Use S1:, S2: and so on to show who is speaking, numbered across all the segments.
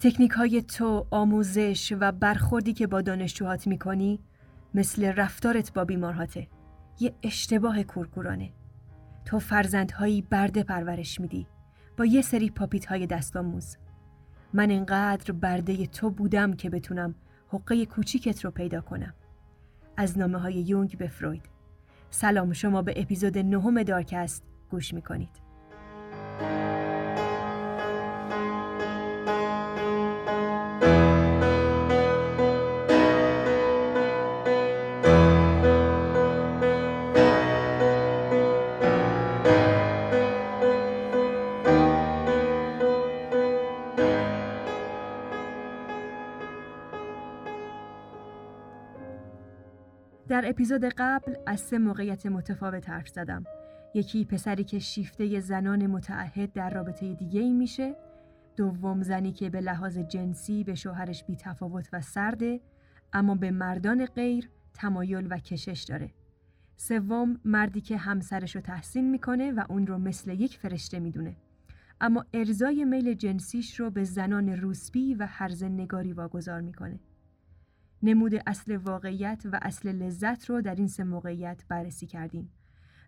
S1: تکنیک های تو آموزش و برخوردی که با دانشجوهات می‌کنی مثل رفتارت با بیمارهاته. یه اشتباه کورکورانه. تو فرزندهایی برده پرورش میدی. با یه سری پاپیت های دستاموز من انقدر برده تو بودم که بتونم حقه کوچیکت رو پیدا کنم. از نامه های یونگ به فروید. سلام شما به اپیزود نهم دارکست گوش می‌کنید. در اپیزود قبل از سه موقعیت متفاوت حرف زدم. یکی پسری که شیفته زنان متعهد در رابطه دیگه ای میشه، دوم زنی که به لحاظ جنسی به شوهرش بی تفاوت و سرده اما به مردان غیر تمایل و کشش داره. سوم مردی که همسرش رو تحسین می‌کنه و اون رو مثل یک فرشته می‌دونه. اما ارزای میل جنسیش رو به زنان روسبی و هرزن نگاری واگذار می‌کنه. نمود اصل واقعیت و اصل لذت رو در این سه موقعیت بررسی کردیم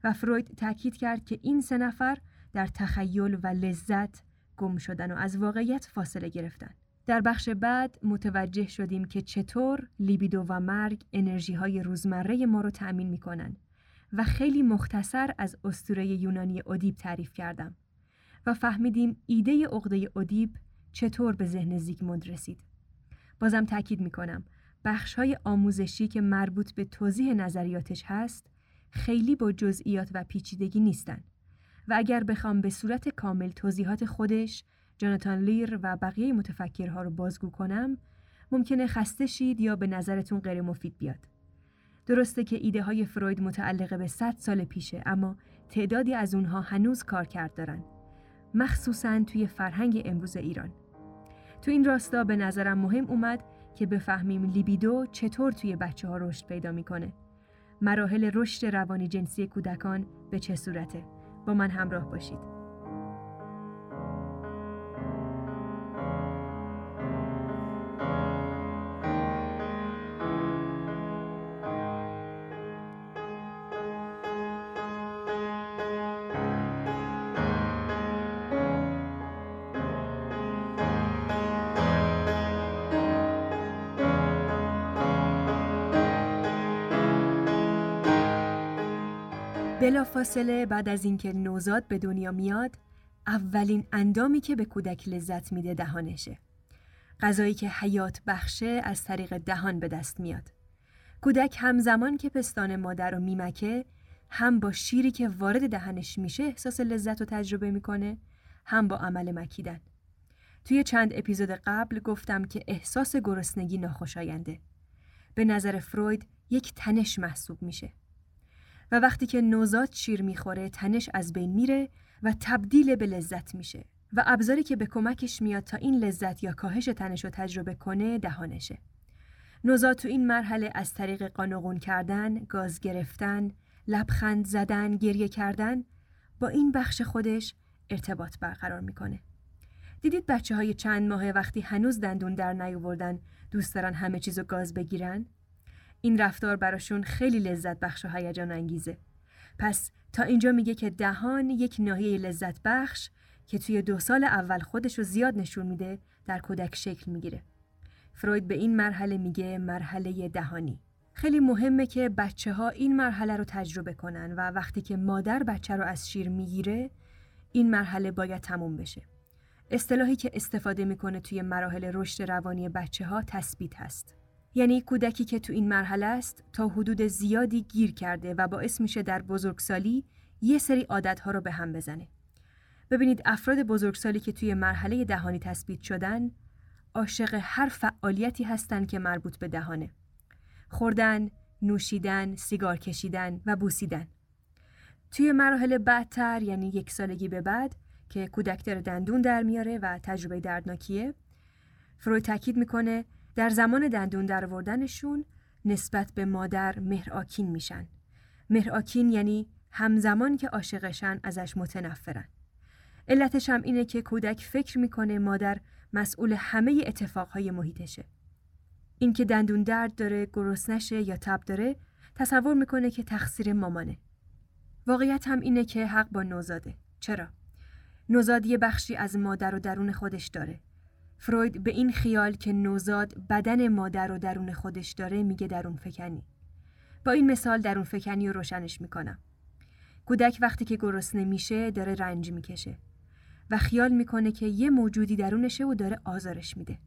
S1: و فروید تاکید کرد که این سه نفر در تخیل و لذت گم شدن و از واقعیت فاصله گرفتن. در بخش بعد متوجه شدیم که چطور لیبیدو و مرگ انرژی های روزمره ما رو تأمین می‌کنن و خیلی مختصر از استوره یونانی ادیب تعریف کردم و فهمیدیم ایده عقده ادیب چطور به ذهن زیگموند رسید. بازم تاکید می‌کنم بخش های آموزشی که مربوط به توضیح نظریاتش هست خیلی با جزئیات و پیچیدگی نیستن و اگر بخوام به صورت کامل توضیحات خودش جاناتان لیر و بقیه متفکرها رو بازگو کنم ممکنه خسته شید یا به نظرتون غیر مفید بیاد. درسته که ایده های فروید متعلق به 100 سال پیشه اما تعدادی از اونها هنوز کار کرد دارن. مخصوصا توی فرهنگ امروز ایران. تو این راستا به نظرم مهم اومد که بفهمیم لیبیدو چطور توی بچه ها رشد پیدا می‌کنه. مراحل رشد روانی جنسی کودکان به چه صورته؟ با من همراه باشید. بلافاصله بعد از اینکه نوزاد به دنیا میاد اولین اندامی که به کودک لذت میده دهانشه. غذایی که حیات بخشه از طریق دهان به دست میاد. کودک همزمان که پستان مادر رو میمکه هم با شیری که وارد دهنش میشه احساس لذت رو تجربه می‌کنه هم با عمل مکیدن. توی چند اپیزود قبل گفتم که احساس گرسنگی ناخوشاینده. به نظر فروید یک تنش محسوب میشه. و وقتی که نوزاد شیر می‌خوره تنش از بین میره و تبدیل به لذت میشه و ابزاری که به کمکش میاد تا این لذت یا کاهش تنش رو تجربه کنه دهانشه. نوزاد تو این مرحله از طریق قانقون کردن، گاز گرفتن، لبخند زدن، گریه کردن با این بخش خودش ارتباط برقرار می‌کنه. دیدید بچه های چند ماه وقتی هنوز دندون در نیاوردن دوست دارن همه چیزو گاز بگیرن؟ این رفتار براشون خیلی لذت بخش و هیجان انگیزه. پس تا اینجا میگه که دهان یک ناحیه لذت بخش که توی دو سال اول خودش رو زیاد نشون میده در کودک شکل می‌گیره. فروید به این مرحله میگه مرحله دهانی. خیلی مهمه که بچه ها این مرحله رو تجربه کنن و وقتی که مادر بچه رو از شیر می‌گیره این مرحله باید تموم بشه. اصطلاحی که استفاده می‌کنه توی مراحل رشد روانی بچه ها تثبیت هست. یعنی کودکی که تو این مرحله است تا حدود زیادی گیر کرده و باعث میشه در بزرگسالی یه سری عادتها رو به هم بزنه. ببینید افراد بزرگسالی که توی مرحله دهانی تثبیت شدن عاشق هر فعالیتی هستند که مربوط به دهانه. خوردن، نوشیدن، سیگار کشیدن و بوسیدن. توی مراحل بعدتر یعنی یک سالگی به بعد که کودک داره دندون در میاره و تجربه دردناکیه فروید تاکید می‌کنه در زمان دندون دروردنشون نسبت به مادر مهرآکین میشن. مهرآکین یعنی همزمان که عاشقشن ازش متنفرن. علتش هم اینه که کودک فکر می‌کنه مادر مسئول همه اتفاقهای محیطشه. اینکه دندون درد داره، گرسنشه یا تب داره، تصور می‌کنه که تقصیر مامانه. واقعیت هم اینه که حق با نوزاده. چرا؟ نوزاد یه بخشی از مادر و درون خودش داره. فروید به این خیال که نوزاد بدن مادر و درون خودش داره میگه درون فکنی. با این مثال درون فکنی رو روشنش می‌کنم. کودک وقتی که گرسنه میشه داره رنج می‌کشه و خیال می‌کنه که یه موجودی درونشه و داره آزارش میده.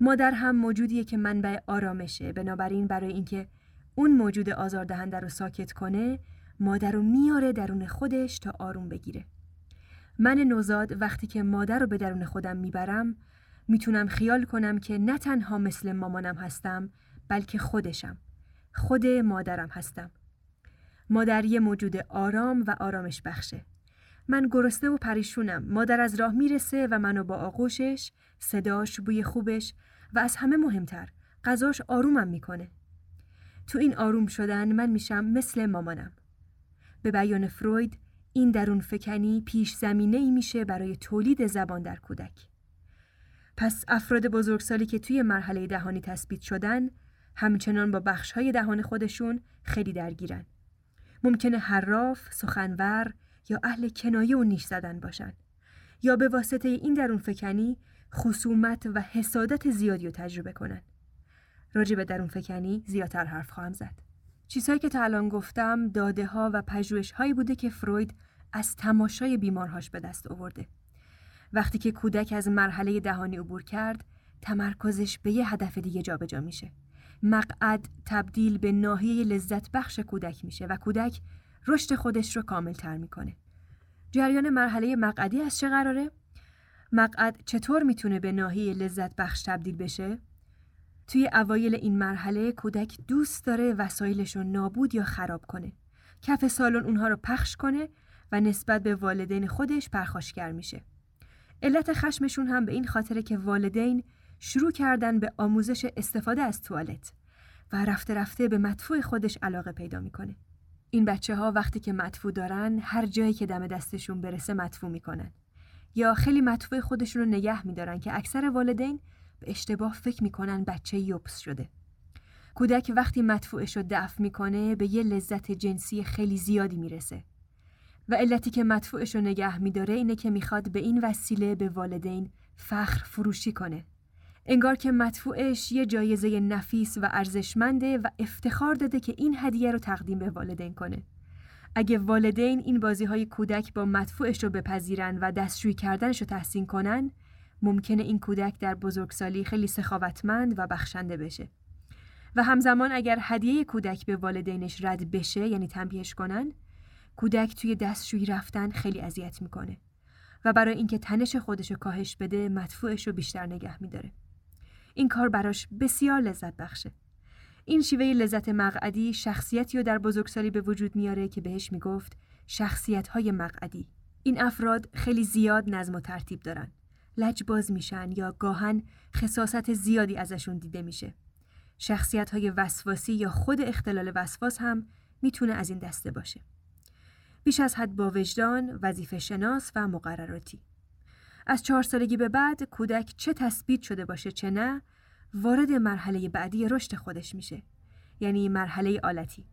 S1: مادر هم موجودیه که منبع آرامشه بنابراین برای اینکه اون موجود آزاردهنده رو ساکت کنه مادر رو میاره درون خودش تا آروم بگیره. من نوزاد وقتی که مادر رو به درون خودم می‌برم می‌تونم خیال کنم که نه تنها مثل مامانم هستم بلکه خودشم. خود مادرم هستم. مادر یه موجود آرام و آرامش بخشه. من گرسنه و پریشونم. مادر از راه می‌رسه و منو با آغوشش، صداش، بوی خوبش و از همه مهمتر غذاش آرومم می‌کنه. تو این آروم شدن من میشم مثل مامانم. به بیان فروید این درون فکنی پیش زمینه ای میشه برای تولید زبان در کودک. پس افراد بزرگسالی که توی مرحله دهانی تثبیت شدن همچنان با بخشهای دهان خودشون خیلی درگیرن. ممکنه حراف، سخنور یا اهل کنایه و نیش زدن باشن. یا به واسطه این درون فکنی خصومت و حسادت زیادی رو تجربه کنن. راجع به درون فکنی زیادتر حرف خواهم زد. چیزهایی که تا الان گفتم داده ها و پژوهش هایی بوده که فروید از تماشای بیمارهاش به دست آورده. وقتی که کودک از مرحله دهانی عبور کرد، تمرکزش به یه هدف دیگه جابجا جا میشه. مقعد تبدیل به ناحیه لذت بخش کودک میشه و کودک رشد خودش رو کامل تر می‌کنه. جریان مرحله مقعدی از چه قراره؟ مقعد چطور می‌تونه به ناحیه لذت بخش تبدیل بشه؟ توی اوایل این مرحله کودک دوست داره وسایلش رو نابود یا خراب کنه. کف سالن اونها رو پخش کنه و نسبت به والدین خودش پرخاشگر میشه. علت خشمشون هم به این خاطره که والدین شروع کردن به آموزش استفاده از توالت و رفته رفته به مدفوع خودش علاقه پیدا می‌کنه. این بچه ها وقتی که مدفوع دارن هر جایی که دم دستشون برسه مدفوع می‌کنن. یا خیلی مدفوع خودشون رو نگه میدارن که اکثر والدین به اشتباه فکر می‌کنن بچه یوبس شده. کودک وقتی مدفوعش رو دفع می‌کنه به یه لذت جنسی خیلی زیادی می‌رسه. و علتی که مدفوعش رو نگه میداره اینه که می‌خواد به این وسیله به والدین فخر فروشی کنه. انگار که مدفوعش یه جایزه نفیس و ارزشمنده و افتخار داده که این هدیه رو تقدیم به والدین کنه. اگه والدین این بازی های کودک با مدفوعش رو بپذیرن و دستشویی کردنش رو تحسین کنن، ممکنه این کودک در بزرگسالی خیلی سخاوتمند و بخشنده بشه. و همزمان اگر هدیه کودک به والدینش رد بشه یعنی تنبیهش کنن، کودک توی دستشویی رفتن خیلی اذیت می‌کنه و برای اینکه تنش خودش رو کاهش بده مدفوعش رو بیشتر نگه میداره. این کار براش بسیار لذت بخشه. این شیوه لذت مقعدی شخصیتی رو در بزرگسالی به وجود میاره که بهش می‌گفت شخصیت های مقعدی. این افراد خیلی زیاد نظم و ترتیب دارن. لجباز میشن یا گاهن خصاصت زیادی ازشون دیده میشه. شخصیت های وسواسی یا خود اختلال وسواس هم می‌تونه از این دسته باشه. بیش از حد با وجدان، وظیفه شناس و مقرراتی. از چهار سالگی به بعد کودک چه تثبیت شده باشه چه نه وارد مرحله بعدی رشد خودش میشه یعنی مرحله آلتی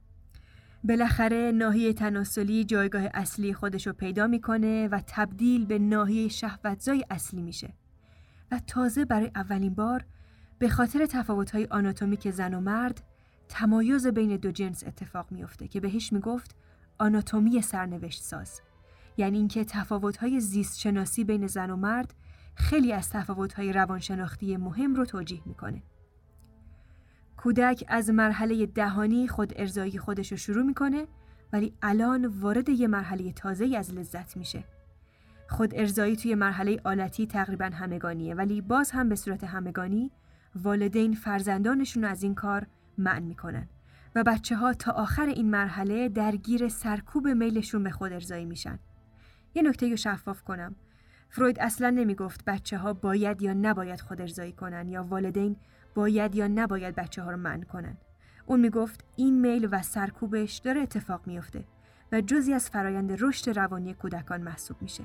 S1: بالاخره ناحیه تناسلی جایگاه اصلی خودش رو پیدا می‌کنه و تبدیل به ناحیه شهوتزای اصلی میشه و تازه برای اولین بار به خاطر تفاوت‌های آناتومیک زن و مرد تمایز بین دو جنس اتفاق میافته که بهش می‌گفت آناتومی سرنوشت ساز یعنی اینکه تفاوت‌های زیست شناسی بین زن و مرد خیلی از تفاوت‌های روانشناختی مهم رو توجیه می‌کنه. کودک از مرحله دهانی خود ارزایی خودش رو شروع می‌کنه ولی الان وارد یه مرحله تازه از لذت میشه. خود ارزایی توی مرحله آلتی تقریبا همگانیه ولی باز هم به صورت همگانی والدین فرزندانشون از این کار منع می‌کنن و بچه ها تا آخر این مرحله درگیر سرکوب میلشون به خود ارزایی میشن. یه نکته رو شفاف کنم. فروید اصلا نمی‌گفت بچه ها باید یا نباید خود ارزایی کنن یا والدین باید یا نباید بچه ها رو منع کنن. اون می‌گفت این میل و سرکوبش داره اتفاق میافته و جزی از فرایند رشد روانی کودکان محسوب میشه.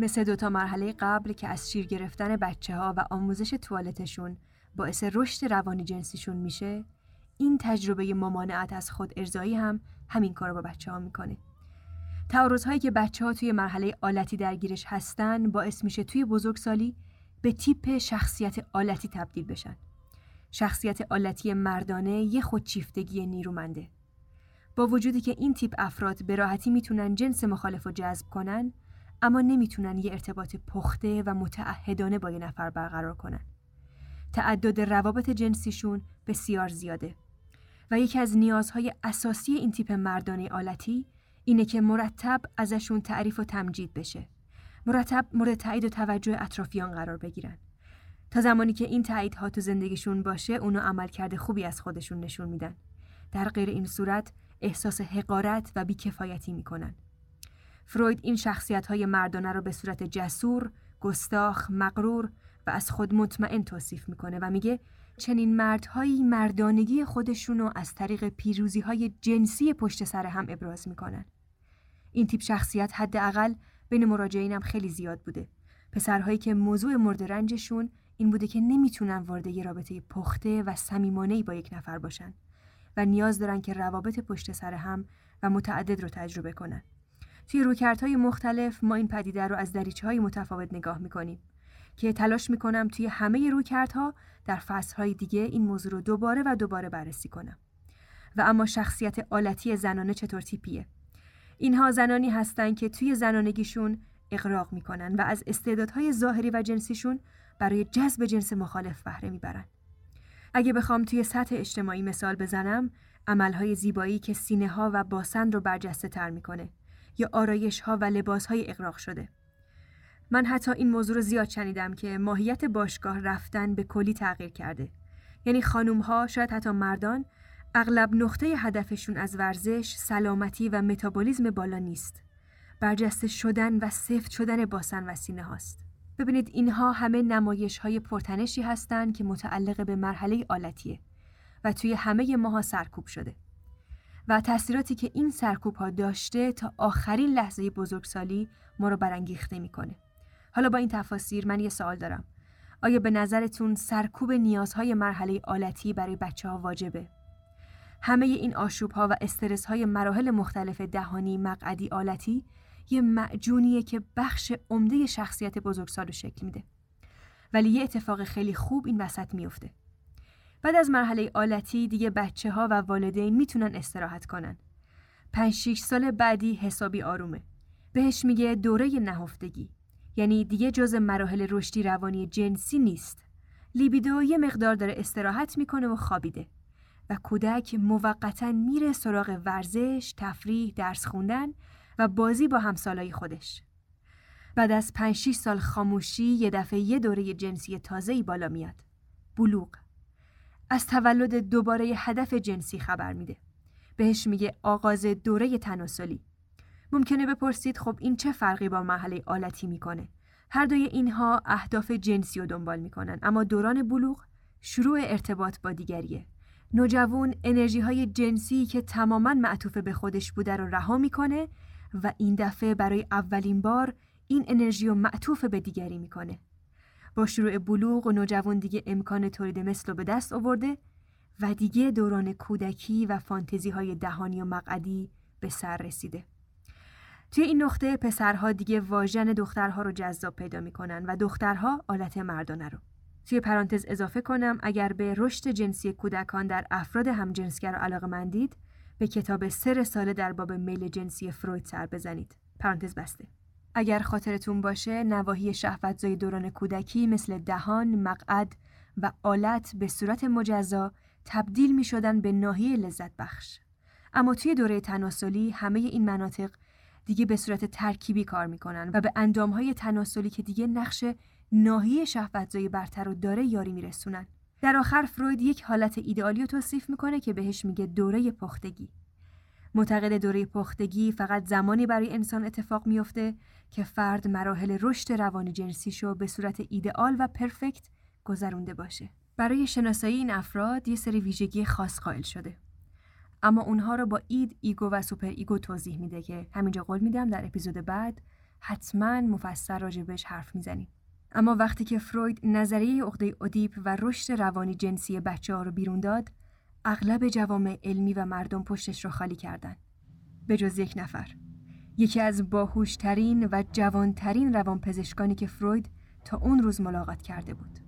S1: مثل دوتا مرحله قبل که از شیر گرفتن بچه ها و آموزش توالتشون باعث رشد روانی جنسیشون میشه این تجربه ممانعت از خود ارزایی هم همین کار با بچه ها می‌کنه. تعارض هایی که بچه ها توی مرحله آلتی درگیرش هستن باعث میشه توی بزرگسالی به تیپ شخصیت آلتی تبدیل بشن. شخصیت آلتی مردانه یه خودشیفتگی نیرومنده. با وجودی که این تیپ افراد به راحتی می‌تونن جنس مخالف رو جذب کنن اما نمی‌تونن یه ارتباط پخته و متعهدانه با یه نفر برقرار کنن. تعدد روابط جنسیشون بسیار زیاده و یکی از نیازهای اساسی این تیپ مردانه آلتی اینه که مرتب ازشون تعریف و تمجید بشه. مرتب مورد تایید و توجه اطرافیان قرار بگیرن. تا زمانی که این تاییدها تو زندگیشون باشه اونو عملکرد خوبی از خودشون نشون میدن. در غیر این صورت احساس حقارت و بیکفایتی می‌کنن. فروید این شخصیت های مردانه رو به صورت جسور، گستاخ، مغرور و از خود مطمئن توصیف می‌کنه و میگه چنین مردهایی مردانگی خودشونو از طریق پیروزی های جنسی پشت سر هم ابراز می‌کنن. این تیپ شخصیت حداقل بین مراجعینم خیلی زیاد بوده. پسرهایی که موضوع مورد رنجشون این بوده که نمی‌تونن وارد یه رابطه پخته و صمیمانه با یک نفر باشن و نیاز دارن که روابط پشت سر هم و متعدد رو تجربه کنن. توی مختلف ما این پدیده رو از دریچه های متفاوت نگاه می‌کنیم که تلاش می‌کنم توی همه رویکردها در فصلهای دیگه این موضوع رو دوباره و دوباره بررسی کنم. و اما شخصیت آلتی زنانه چطور تیپیه؟ اینها زنانی هستند که توی زنانگیشون اقراق می‌کنن و از استعدادهای ظاهری و جنسیشون برای جذب جنس مخالف بهره می‌برن. اگه بخوام توی سطح اجتماعی مثال بزنم، عملهای زیبایی که سینه ها و باسن رو برجسته تر می‌کنه یا آرایش ها و لباس های اقراق شده. من حتی این موضوع رو زیاد شنیدم که ماهیت باشگاه رفتن به کلی تغییر کرده. یعنی خانوم ها شاید حتی مردان اغلب نقطه هدفشون از ورزش، سلامتی و متابولیزم بالا نیست. برجسته شدن و سفت شدن باسن و سینه هاست. ببینید اینها همه نمایش های پرتنشی هستند که متعلق به مرحله آلتیه و توی همه ماها سرکوب شده. و تاثیراتی که این سرکوب ها داشته تا آخرین لحظه بزرگسالی ما رو برانگیخته می‌کنه. حالا با این تفاسیر من یه سوال دارم. آیا به نظرتون سرکوب نیازهای مرحله آلتی برای بچه ها واجبه؟ همه این آشوب ها و استرس های مراحل مختلف دهانی مقعدی آلتی یه معجونیه که بخش عمده شخصیت بزرگسال رو شکل میده. ولی یه اتفاق خیلی خوب این وسط میفته. بعد از مرحله آلتی دیگه بچه ها و والدین می‌تونن استراحت کنن. پنج شیش سال بعدی حسابی آرومه. بهش میگه دوره نهفتگی. یعنی دیگه جز مراحل رشدی روانی جنسی نیست. لیبیدو یه مقدار داره استراحت می‌کنه و خوابیده. و کودک موقتا میره سراغ ورزش، تفریح، درس خوندن و بازی با همسالای خودش. بعد از 5 6 سال خاموشی یه دفعه یه دوره جنسی تازه‌ای بالا میاد. بلوغ از تولد دوباره هدف جنسی خبر میده. بهش میگه آغاز دوره تناسلی. ممکنه بپرسید خب این چه فرقی با مرحله آلتی می‌کنه؟ هر دوی اینها اهداف جنسی رو دنبال می‌کنن اما دوران بلوغ شروع ارتباط با دیگریه. نوجوان انرژی های جنسی که تماما معطوف به خودش بوده رو رها می‌کنه و این دفعه برای اولین بار این انرژی رو معطوف به دیگری می‌کنه. با شروع بلوغ و نوجوان دیگه امکان تولید مثل رو به دست آورده و دیگه دوران کودکی و فانتزی های دهانی و مقعدی به سر رسیده. توی این نقطه پسرها دیگه واژن دخترها رو جذاب پیدا می‌کنن و دخترها آلت مردانه رو. توی پرانتز اضافه کنم اگر به رشد جنسی کودکان در افراد همجنسگر علاقه مندید به کتاب سر ساله در باب میل جنسی فروید سر بزنید. پرانتز بسته. اگر خاطرتون باشه نواحی شهوتزای دوران کودکی مثل دهان، مقعد و آلت به صورت مجزا تبدیل می شدن به ناحیه لذت بخش. اما توی دوره تناسلی همه این مناطق دیگه به صورت ترکیبی کار می‌کنن و به اندامهای تناسلی که دیگه نقش ناحیه شهوتزای برتر رو داره یاری میرسونن. در آخر فروید یک حالت ایدئالی رو توصیف می‌کنه که بهش میگه دوره پختگی. معتقد دوره پختگی فقط زمانی برای انسان اتفاق میافته که فرد مراحل رشد روانی جنسیشو به صورت ایدئال و perfect گذرونده باشه. برای شناسایی این افراد یه سری ویژگی خاص قائل شده. اما اونها رو با id، ego و super ego توضیح میده که همینجا قول میدم در اپیزود بعد حتما مفصل راجبش حرف می‌زنیم. اما وقتی که فروید نظریه عقده ادیپ و رشد روانی جنسی بچه ها رو بیرون داد، اغلب جوامع علمی و مردم پشتش رو خالی کردن. به جز یک نفر. یکی از باهوشترین و جوانترین روانپزشکانی که فروید تا اون روز ملاقات کرده بود.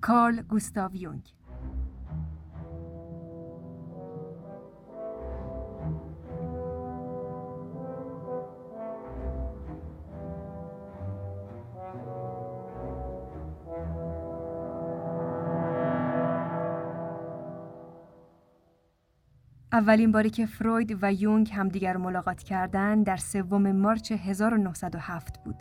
S1: کارل گوستاو یونگ. اولین باری که فروید و یونگ همدیگر ملاقات کردند در سوم مارچ 1907 بود.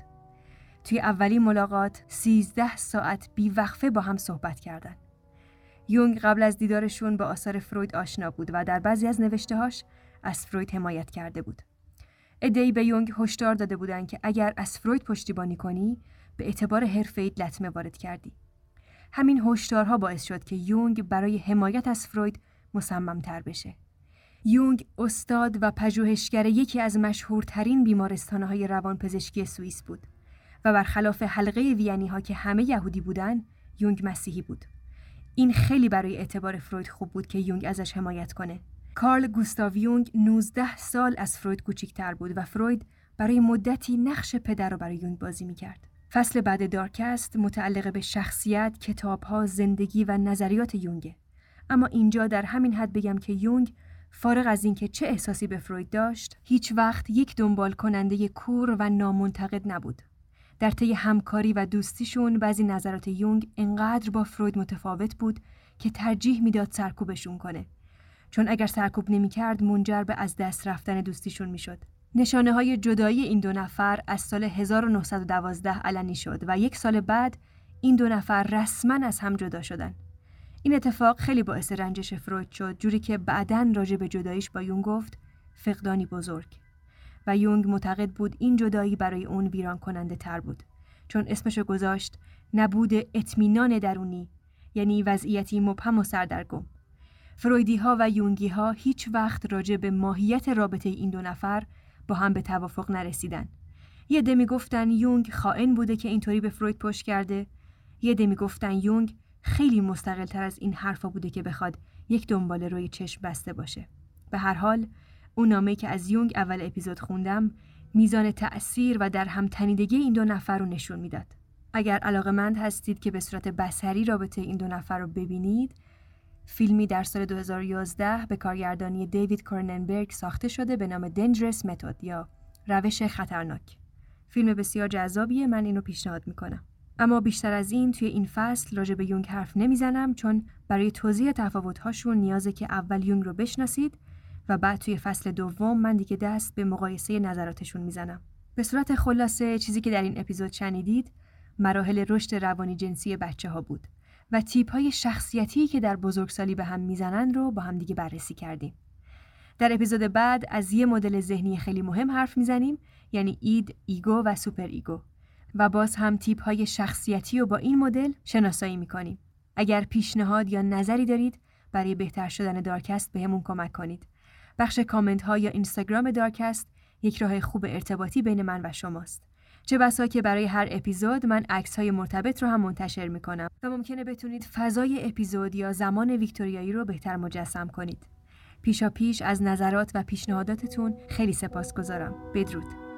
S1: توی اولین ملاقات 13 ساعت بیوقفه با هم صحبت کردند. یونگ قبل از دیدارشون با آثار فروید آشنا بود و در بعضی از نوشتههاش از فروید حمایت کرده بود. ادعی به یونگ هشدار داده بودند که اگر از فروید پشتیبانی کنی به اعتبار حرفه‌ای لطمه وارد کردی. همین هشدارها باعث شد که یونگ برای حمایت از فروید مصممتر بشه. یونگ استاد و پژوهشگر یکی از مشهورترین بیمارستانهای روانپزشکی سوئیس بود و برخلاف حلقه وینی ها که همه یهودی بودن یونگ مسیحی بود. این خیلی برای اعتبار فروید خوب بود که یونگ ازش حمایت کنه. کارل گوستاو یونگ 19 سال از فروید کوچکتر بود و فروید برای مدتی نقش پدر رو برای یونگ بازی می‌کرد. فصل بعد دارکست متعلق به شخصیت، کتابها، زندگی و نظریات یونگه. اما اینجا در همین حد بگم که یونگ فارغ از اینکه چه احساسی به فروید داشت هیچ وقت یک دنبال کننده کور و نامنتقد نبود. در طی همکاری و دوستیشون بعضی نظرات یونگ انقدر با فروید متفاوت بود که ترجیح می‌داد سرکوبشون کنه. چون اگر سرکوب نمی‌کرد منجر به از دست رفتن دوستیشون می‌شد. نشانه های جدایی این دو نفر از سال 1912 علنی شد و یک سال بعد این دو نفر رسما از هم جدا شدند. این اتفاق خیلی باعث رنجش فروید شد جوری که بعدا راجع به جداییش با یونگ گفت فقدانی بزرگ. و یونگ معتقد بود این جدایی برای اون ویران کننده تر بود. چون اسمشو گذاشت نبود اطمینان درونی یعنی وضعیتی مبهم و سردرگم. فرویدی ها و یونگی ها هیچ وقت راجع به ماهیت رابطه این دو نفر با هم به توافق نرسیدن. یه دمی گفتن یونگ خائن بوده که اینطوری به فروید پشت کرده. یه دمی گفتن یونگ خیلی مستقل تر از این حرفا بوده که بخواد یک دنبال روی چشم بسته باشه. به هر حال اون نامه که از یونگ اول اپیزود خوندم میزان تأثیر و در هم تنیدگی این دو نفر رو نشون می‌داد. اگر علاقمند هستید که به صورت بسری رابطه این دو نفر رو ببینید فیلمی در سال 2011 به کارگردانی دیوید کورننبرگ ساخته شده به نام دنجرس متد یا روش خطرناک. فیلم بسیار جذابیه من اینو پیشنهاد می‌کنم. اما بیشتر از این توی این فصل راجع به یونگ حرف نمی‌زنم چون برای توضیح تفاوت‌هاشون نیازه که اول یونگ رو بشناسید و بعد توی فصل دوم من دیگه دست به مقایسه نظراتشون می‌زنم. به صورت خلاصه چیزی که در این اپیزود شنیدید مراحل رشد روانی جنسی بچه ها بود و تیپ های شخصیتی که در بزرگسالی به هم می‌زنن رو با هم دیگه بررسی کردیم. در اپیزود بعد از یه مدل ذهنی خیلی مهم حرف می‌زنیم یعنی id، ego و super ego. و باز هم تیپ های شخصیتی رو با این مدل شناسایی می‌کنیم. اگر پیشنهاد یا نظری دارید برای بهتر شدن دارکست بهمون کمک کنید. بخش کامنت ها یا اینستاگرام دارکست یک راه خوب ارتباطی بین من و شماست. چه بسا که برای هر اپیزود من عکس های مرتبط رو هم منتشر می‌کنم و ممکنه بتونید فضای اپیزود یا زمان ویکتوریایی رو بهتر مجسم کنید. پیشا پیش از نظرات و پیشنهاداتتون خیلی سپاس گذارم. بدرود.